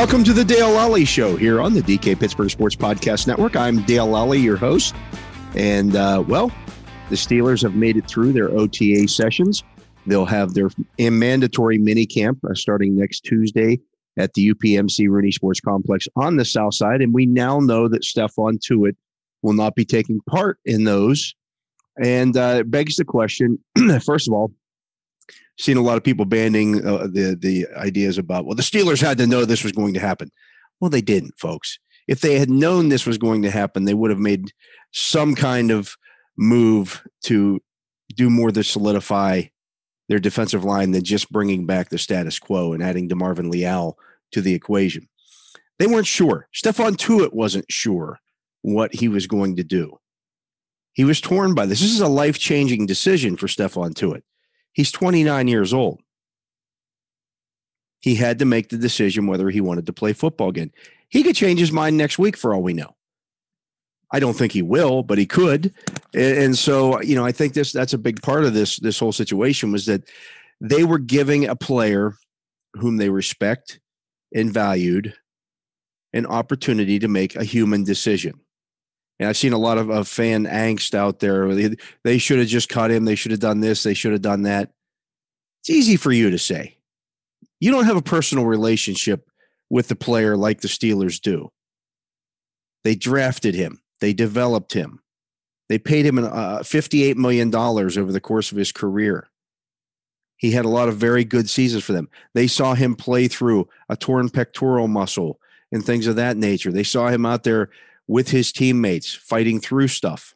Welcome to the Dale Lolley Show here on the DK Pittsburgh Sports Podcast Network. I'm Dale Lolley, your host. And, uh, well, the Steelers have made it through their OTA sessions. They'll have their mandatory mini camp uh, starting next Tuesday at the UPMC Rooney Sports Complex on the south side. And we now know that Stephon Tuitt will not be taking part in those. And uh, it begs the question first of all, seen a lot of people banding uh, the the ideas about well the Steelers had to know this was going to happen. Well, they didn't, folks. If they had known this was going to happen, they would have made some kind of move to do more to solidify their defensive line than just bringing back the status quo and adding DeMarvin Leal to the equation. They weren't sure. Stephon Tuitt wasn't sure what he was going to do. He was torn by this. This is a life changing decision for Stephon Tuitt. He's 29 years old. He had to make the decision whether he wanted to play football again. He could change his mind next week for all we know. I don't think he will, but he could. And so, you know, I think this that's a big part of this this whole situation was that they were giving a player whom they respect and valued an opportunity to make a human decision. And I've seen a lot of, of fan angst out there. They, they should have just cut him. They should have done this. They should have done that. It's easy for you to say. You don't have a personal relationship with the player like the Steelers do. They drafted him, they developed him, they paid him uh, $58 million over the course of his career. He had a lot of very good seasons for them. They saw him play through a torn pectoral muscle and things of that nature. They saw him out there with his teammates fighting through stuff.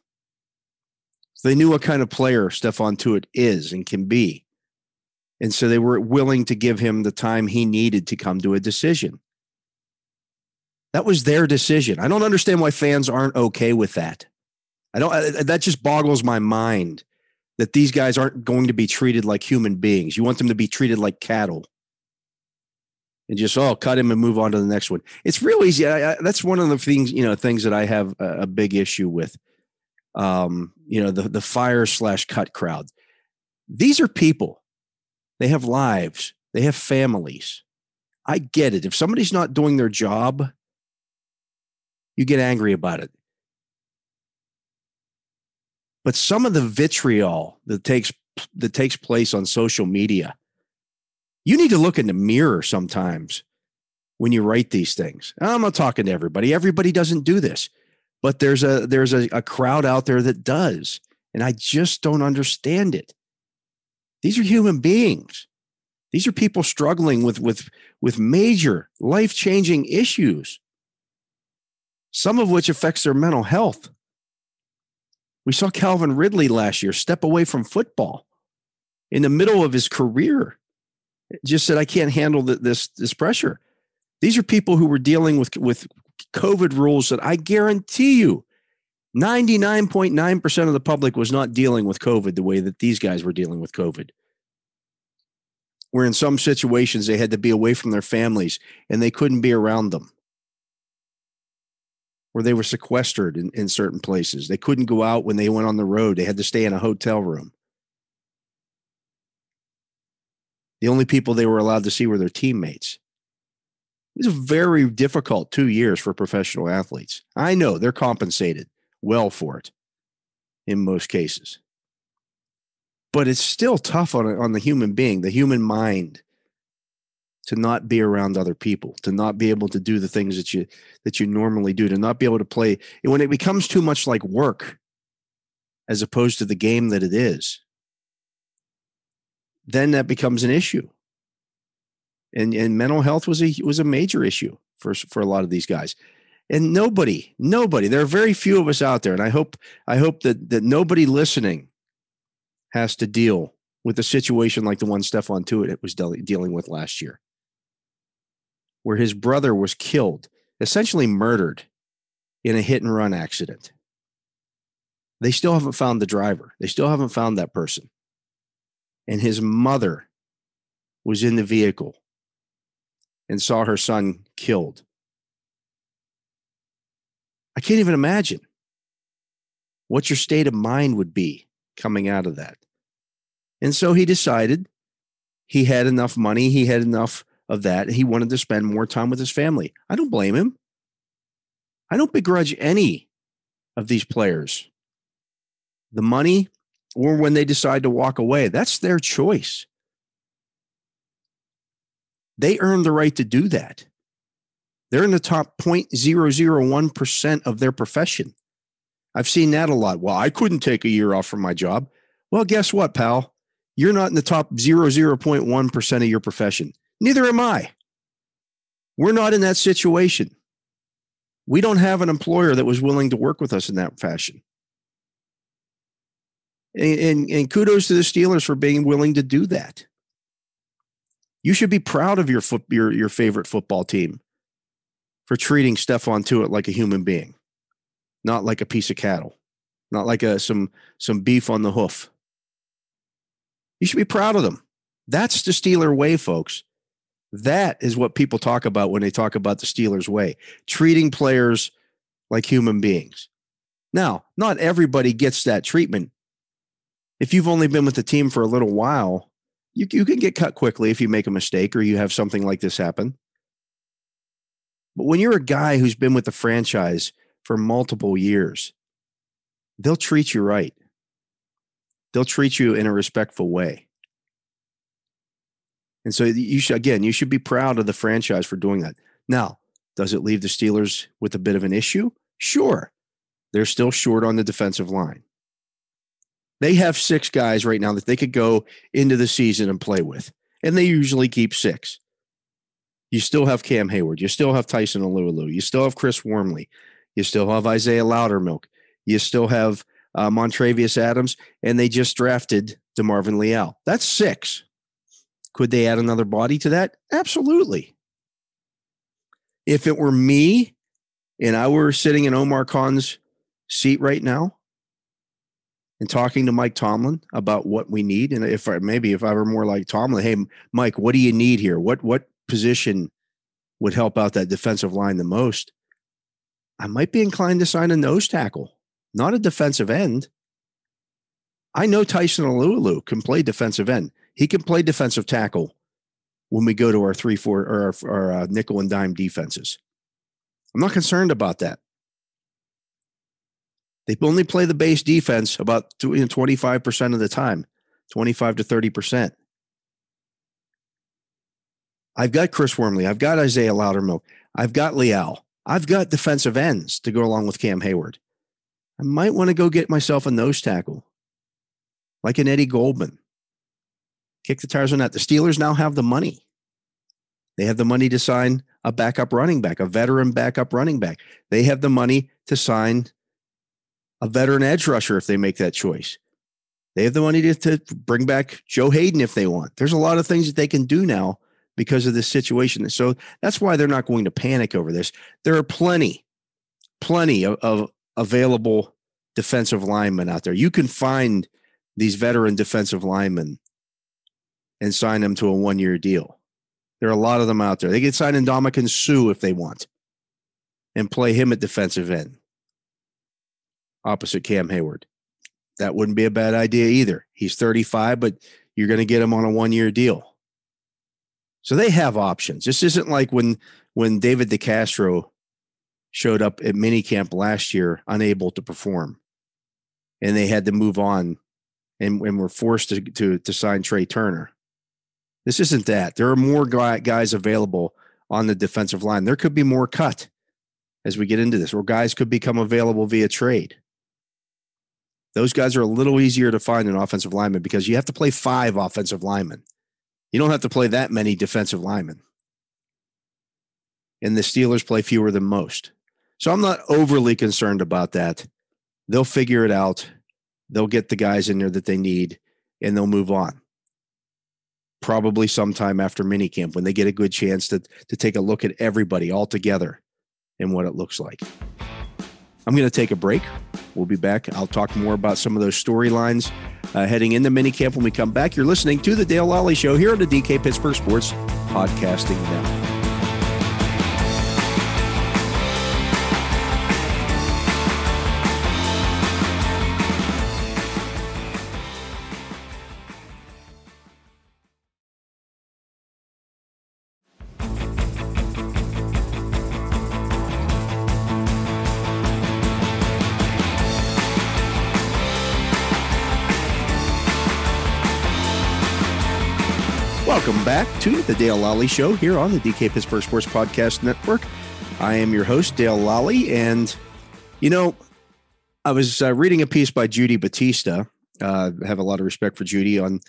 So they knew what kind of player Stephon Tuitt is and can be. And so they were willing to give him the time he needed to come to a decision. That was their decision. I don't understand why fans aren't okay with that. I don't, that just boggles my mind that these guys aren't going to be treated like human beings. You want them to be treated like cattle and just oh cut him and move on to the next one. It's real easy. I, I, that's one of the things you know things that I have a, a big issue with. Um, you know the the fire slash cut crowd. These are people. They have lives. They have families. I get it. If somebody's not doing their job, you get angry about it. But some of the vitriol that takes that takes place on social media you need to look in the mirror sometimes when you write these things. I'm not talking to everybody. Everybody doesn't do this, but there's a there's a, a crowd out there that does, and I just don't understand it. These are human beings. These are people struggling with with with major life changing issues. Some of which affects their mental health. We saw Calvin Ridley last year step away from football in the middle of his career just said, I can't handle the, this this pressure. These are people who were dealing with with COVID rules that I guarantee you, ninety nine point nine percent of the public was not dealing with COVID the way that these guys were dealing with COVID. Where in some situations they had to be away from their families and they couldn't be around them. Where they were sequestered in, in certain places. They couldn't go out when they went on the road. They had to stay in a hotel room. The only people they were allowed to see were their teammates. It was a very difficult two years for professional athletes. I know they're compensated well for it in most cases. But it's still tough on, on the human being, the human mind to not be around other people, to not be able to do the things that you that you normally do, to not be able to play. And when it becomes too much like work as opposed to the game that it is, then that becomes an issue. And and mental health was a was a major issue for for a lot of these guys. And nobody, nobody, there are very few of us out there, and I hope I hope that that nobody listening has to deal with a situation like the one Stephon Tuitt was de- dealing with last year where his brother was killed, essentially murdered in a hit and run accident. They still haven't found the driver. They still haven't found that person. And his mother was in the vehicle and saw her son killed. I can't even imagine what your state of mind would be coming out of that. And so he decided he had enough money, he had enough of that. He wanted to spend more time with his family. I don't blame him. I don't begrudge any of these players the money or when they decide to walk away. That's their choice. They earn the right to do that. They're in the top 0.001% of their profession. I've seen that a lot. Well, I couldn't take a year off from my job. Well, guess what, pal? You're not in the top 0.01% of your profession. Neither am I. We're not in that situation. We don't have an employer that was willing to work with us in that fashion. And, and, kudos to the Steelers for being willing to do that. You should be proud of your foot, your, your favorite football team for treating Stephon Tuitt like a human being, not like a piece of cattle, not like a some some beef on the hoof. You should be proud of them. That's the Steeler way, folks. That is what people talk about when they talk about the Steelers' way, treating players like human beings. Now, not everybody gets that treatment. If you've only been with the team for a little while, you, you can get cut quickly if you make a mistake or you have something like this happen. But when you're a guy who's been with the franchise for multiple years, they'll treat you right. They'll treat you in a respectful way. And so you should again, you should be proud of the franchise for doing that. Now, does it leave the Steelers with a bit of an issue? Sure. They're still short on the defensive line. They have six guys right now that they could go into the season and play with, and they usually keep six. You still have Cam Heyward. You still have Tyson Alualu. You still have Chris Wormley. You still have Isaiah Loudermilk. You still have uh, Montravius Adams, and they just drafted DeMarvin Leal. That's six. Could they add another body to that? Absolutely. If it were me and I were sitting in Omar Khan's seat right now and talking to Mike Tomlin about what we need, and if I, maybe if I were more like Tomlin, hey, Mike, what do you need here? What what position would help out that defensive line the most? I might be inclined to sign a nose tackle, not a defensive end. I know Tyson Alualu can play defensive end. He can play defensive tackle when we go to our three, four, or our, our uh, nickel and dime defenses. I'm not concerned about that. They only play the base defense about 25% of the time, 25 to 30%. I've got Chris Wormley. I've got Isaiah Loudermilk. I've got Leal. I've got defensive ends to go along with Cam Heyward. I might want to go get myself a nose tackle, like an Eddie Goldman kick the tires on that. The Steelers now have the money. They have the money to sign a backup running back, a veteran backup running back. They have the money to sign a veteran edge rusher if they make that choice. They have the money to, to bring back Joe Haden if they want. There's a lot of things that they can do now because of this situation. So that's why they're not going to panic over this. There are plenty, plenty of, of available defensive linemen out there. You can find these veteran defensive linemen and sign them to a one year deal. There are a lot of them out there. They can sign Ndamukong Suh if they want and play him at defensive end opposite Cam Heyward. That wouldn't be a bad idea either. He's 35, but you're going to get him on a one year deal. So they have options. This isn't like when when David DeCastro showed up at minicamp last year unable to perform and they had to move on and, and were forced to, to, to sign Trai Turner. This isn't that. There are more guys available on the defensive line. There could be more cut as we get into this, or guys could become available via trade. Those guys are a little easier to find an offensive lineman because you have to play five offensive linemen. You don't have to play that many defensive linemen. And the Steelers play fewer than most. So I'm not overly concerned about that. They'll figure it out. They'll get the guys in there that they need and they'll move on. Probably sometime after minicamp when they get a good chance to, to take a look at everybody all together and what it looks like. I'm going to take a break. We'll be back. I'll talk more about some of those storylines uh, heading into minicamp when we come back. You're listening to the Dale Lolley Show here on the DK Pittsburgh Sports Podcasting Network. Back to the Dale Lolley Show here on the DK Pittsburgh Sports Podcast Network. I am your host, Dale Lolley. And, you know, I was uh, reading a piece by Judy Battista. Uh, I have a lot of respect for Judy on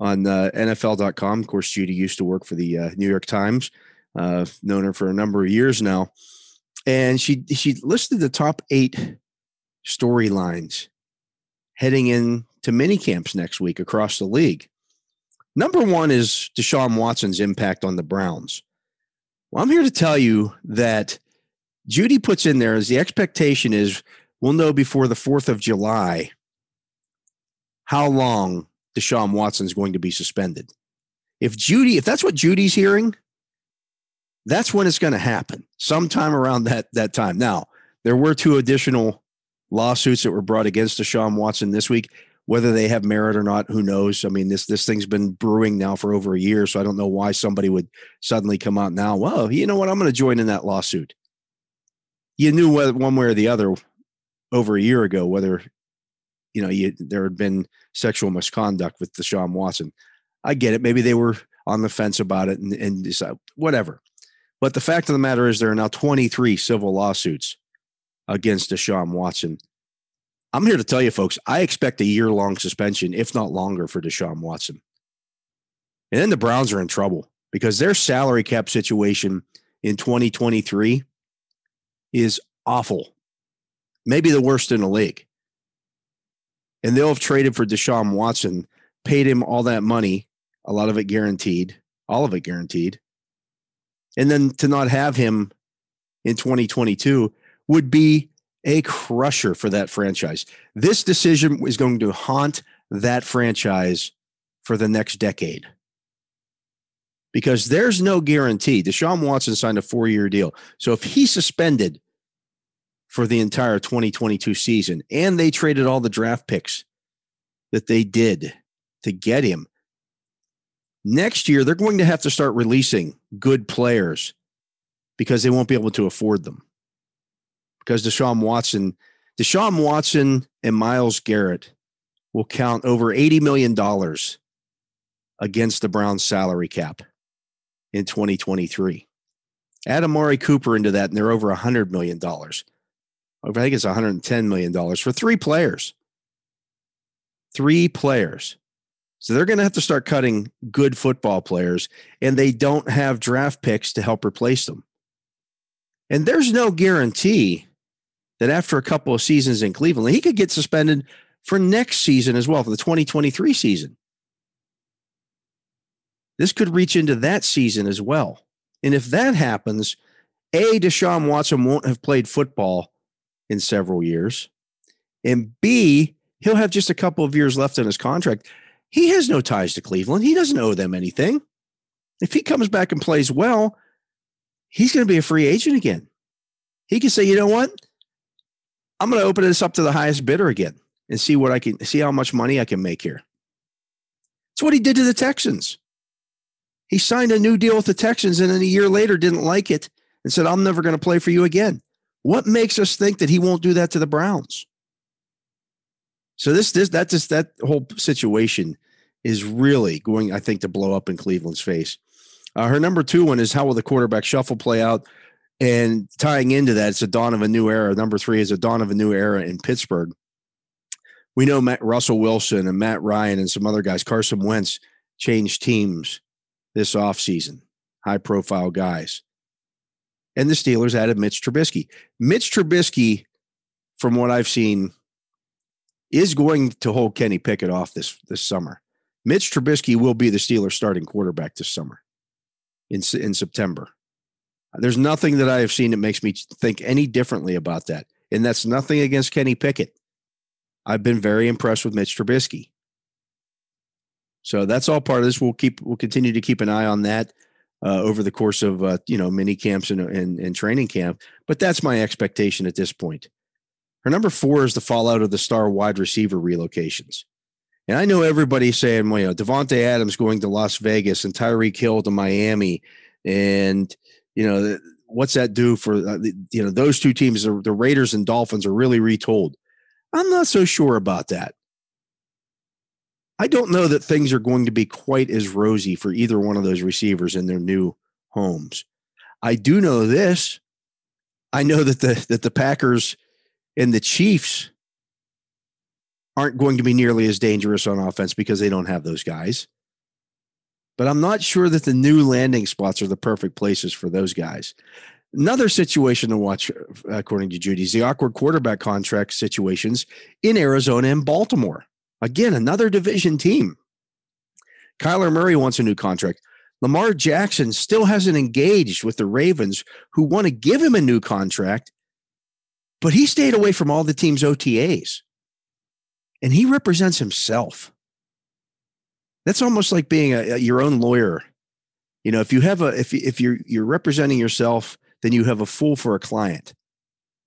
on uh, NFL.com. Of course, Judy used to work for the uh, New York Times. Uh, known her for a number of years now, and she she listed the top eight storylines heading into mini camps next week across the league. Number one is Deshaun Watson's impact on the Browns. Well, I'm here to tell you that Judy puts in there as the expectation is we'll know before the 4th of July how long Deshaun Watson's going to be suspended. If Judy, if that's what Judy's hearing, that's when it's going to happen, sometime around that that time. Now, there were two additional lawsuits that were brought against Deshaun Watson this week. Whether they have merit or not, who knows? I mean, this this thing's been brewing now for over a year, so I don't know why somebody would suddenly come out now. Well, you know what? I'm going to join in that lawsuit. You knew whether one way or the other over a year ago whether you know you, there had been sexual misconduct with Deshaun Watson. I get it. Maybe they were on the fence about it and, and decide whatever. But the fact of the matter is, there are now 23 civil lawsuits against Deshaun Watson I'm here to tell you, folks, I expect a year long suspension, if not longer, for Deshaun Watson. And then the Browns are in trouble because their salary cap situation in 2023 is awful, maybe the worst in the league. And they'll have traded for Deshaun Watson, paid him all that money, a lot of it guaranteed, all of it guaranteed. And then to not have him in 2022 would be a crusher for that franchise. This decision is going to haunt that franchise for the next decade because there's no guarantee. Deshaun Watson signed a four year deal. So if he's suspended for the entire 2022 season and they traded all the draft picks that they did to get him, next year they're going to have to start releasing good players because they won't be able to afford them because Deshaun Watson, Deshaun Watson and Myles Garrett will count over $80 million against the Browns salary cap in 2023. Add Amari Cooper into that, and they're over $100 million. I think it's $110 million for three players. Three players. So they're going to have to start cutting good football players, and they don't have draft picks to help replace them. And there's no guarantee that after a couple of seasons in Cleveland, he could get suspended for next season as well, for the 2023 season. This could reach into that season as well. And if that happens, A, Deshaun Watson won't have played football in several years. And B, he'll have just a couple of years left in his contract. He has no ties to Cleveland. He doesn't owe them anything. If he comes back and plays well, he's going to be a free agent again. He can say, you know what? I'm going to open this up to the highest bidder again and see what I can see how much money I can make here. It's what he did to the Texans. He signed a new deal with the Texans and then a year later didn't like it and said, I'm never going to play for you again. What makes us think that he won't do that to the Browns? So this this that just that whole situation is really going, I think, to blow up in Cleveland's face. Uh, her number two one is how will the quarterback shuffle play out? And tying into that, it's a dawn of a new era. Number three is a dawn of a new era in Pittsburgh. We know Matt Russell Wilson and Matt Ryan and some other guys, Carson Wentz, changed teams this offseason, high profile guys. And the Steelers added Mitch Trubisky. Mitch Trubisky, from what I've seen, is going to hold Kenny Pickett off this this summer. Mitch Trubisky will be the Steelers starting quarterback this summer in in September. There's nothing that I have seen that makes me think any differently about that. And that's nothing against Kenny Pickett. I've been very impressed with Mitch Trubisky. So that's all part of this. We'll keep we'll continue to keep an eye on that uh, over the course of uh, you know mini camps and, and, and training camp. But that's my expectation at this point. Her number four is the fallout of the star wide receiver relocations. And I know everybody's saying, well, you know, Davante Adams going to Las Vegas and Tyreek Hill to Miami, and you know, what's that do for uh, you know those two teams? The, the Raiders and Dolphins are really retold. I'm not so sure about that. I don't know that things are going to be quite as rosy for either one of those receivers in their new homes. I do know this. I know that the that the Packers and the Chiefs aren't going to be nearly as dangerous on offense because they don't have those guys. But I'm not sure that the new landing spots are the perfect places for those guys. Another situation to watch, uh, according to Judy, is the awkward quarterback contract situations in Arizona and Baltimore. Again, another division team. Kyler Murray wants a new contract. Lamar Jackson still hasn't engaged with the Ravens, who want to give him a new contract but he stayed away from all the team's OTAs and he represents himself. That's almost like being a, a, your own lawyer. You know, if you have a if if you're you're representing yourself, then you have a fool for a client.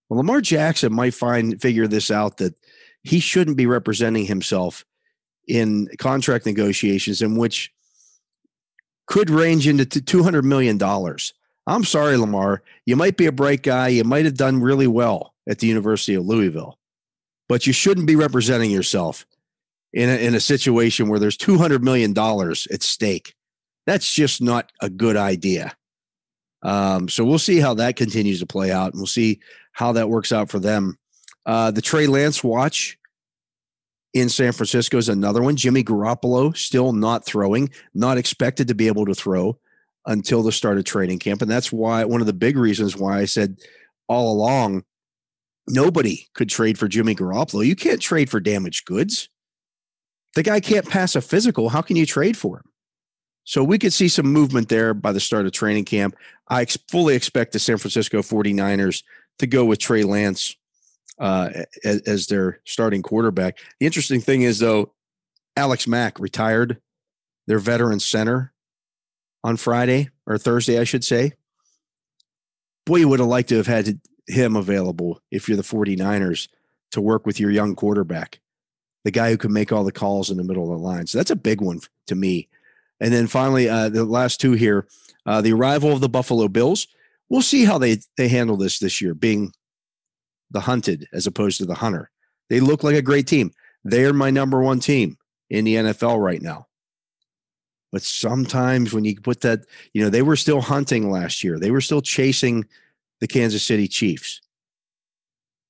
Well, Lamar Jackson might find figure this out that he shouldn't be representing himself in contract negotiations in which could range into two hundred million dollars. I'm sorry, Lamar. You might be a bright guy. You might have done really well at the University of Louisville. But you shouldn't be representing yourself in a, in a situation where there's $200 million at stake. That's just not a good idea. Um, so we'll see how that continues to play out, and we'll see how that works out for them. Uh, the Trey Lance watch in San Francisco is another one. Jimmy Garoppolo still not throwing, not expected to be able to throw until the start of training camp, and that's why one of the big reasons why I said all along Nobody could trade for Jimmy Garoppolo. You can't trade for damaged goods. The guy can't pass a physical. How can you trade for him? So we could see some movement there by the start of training camp. I ex- fully expect the San Francisco 49ers to go with Trey Lance uh, as, as their starting quarterback. The interesting thing is, though, Alex Mack retired their veteran center on Friday or Thursday, I should say. Boy, you would have liked to have had him available if you're the 49ers to work with your young quarterback, the guy who can make all the calls in the middle of the line. So that's a big one to me. And then finally, uh, the last two here, uh, the arrival of the Buffalo Bills. We'll see how they they handle this this year, being the hunted as opposed to the hunter. They look like a great team. They're my number one team in the NFL right now. But sometimes when you put that, you know, they were still hunting last year. They were still chasing the Kansas City Chiefs.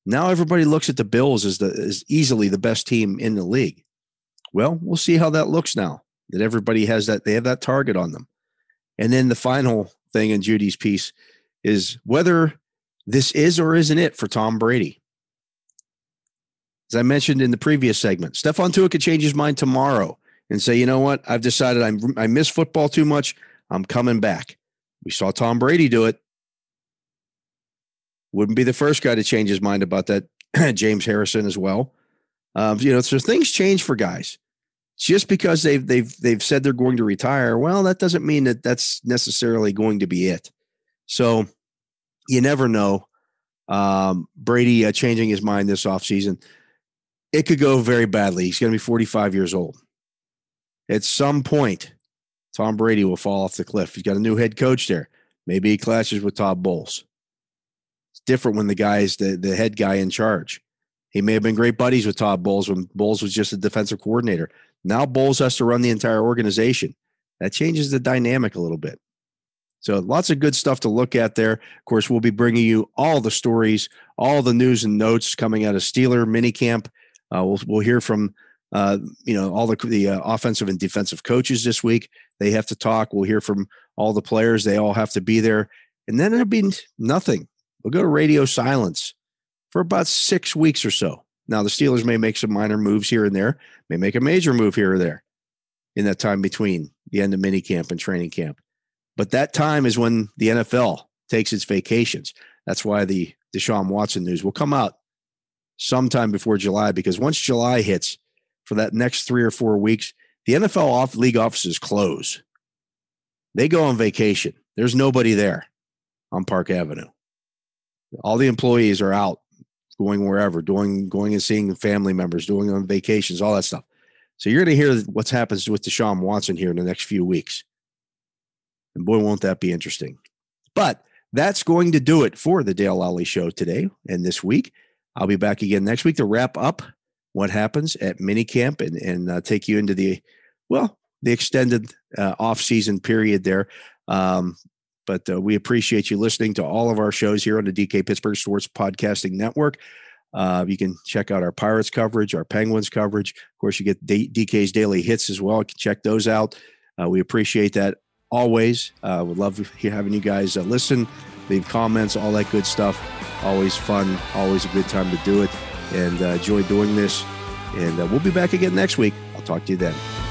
Now everybody looks at the Bills as the as easily the best team in the league. Well, we'll see how that looks now that everybody has that they have that target on them. And then the final thing in Judy's piece is whether this is or isn't it for Tom Brady. As I mentioned in the previous segment, Stephon Tuitt could change his mind tomorrow and say, you know what, I've decided I'm I miss football too much. I'm coming back. We saw Tom Brady do it. Wouldn't be the first guy to change his mind about that. James Harrison as well. Um, you know, so things change for guys. Just because they've they've they've said they're going to retire, well, that doesn't mean that that's necessarily going to be it. So you never know. Um, Brady uh, changing his mind this offseason. It could go very badly. He's going to be 45 years old. At some point, Tom Brady will fall off the cliff. He's got a new head coach there. Maybe he clashes with Todd Bowles. It's different when the guy is the, the head guy in charge. He may have been great buddies with Todd Bowles when Bowles was just a defensive coordinator. Now Bowles has to run the entire organization. That changes the dynamic a little bit. So lots of good stuff to look at there. Of course, we'll be bringing you all the stories, all the news and notes coming out of Steeler minicamp. Uh, we'll we'll hear from uh, you know all the the uh, offensive and defensive coaches this week. They have to talk. We'll hear from all the players. They all have to be there, and then it'll be nothing. We'll go to radio silence for about six weeks or so. Now the Steelers may make some minor moves here and there, may make a major move here or there in that time between the end of minicamp and training camp. But that time is when the NFL takes its vacations. That's why the Deshaun Watson news will come out sometime before July because once July hits for that next three or four weeks, the NFL off league offices close. They go on vacation. There's nobody there on Park Avenue. All the employees are out going wherever, doing going and seeing family members, doing on vacations, all that stuff. So you're going to hear what's happens with Deshaun Watson here in the next few weeks. And boy, won't that be interesting. But that's going to do it for the Dale Lolley Show today and this week. I'll be back again next week to wrap up what happens at minicamp and, and uh, take you into the, well, the extended uh, off-season period there. Um, but uh, we appreciate you listening to all of our shows here on the DK Pittsburgh Sports Podcasting Network. Uh, you can check out our Pirates coverage, our Penguins coverage. Of course, you get D- DK's daily hits as well. You can check those out. Uh, we appreciate that always. Uh, would love having you guys uh, listen, leave comments, all that good stuff. Always fun, always a good time to do it, and uh, enjoy doing this. And uh, we'll be back again next week. I'll talk to you then.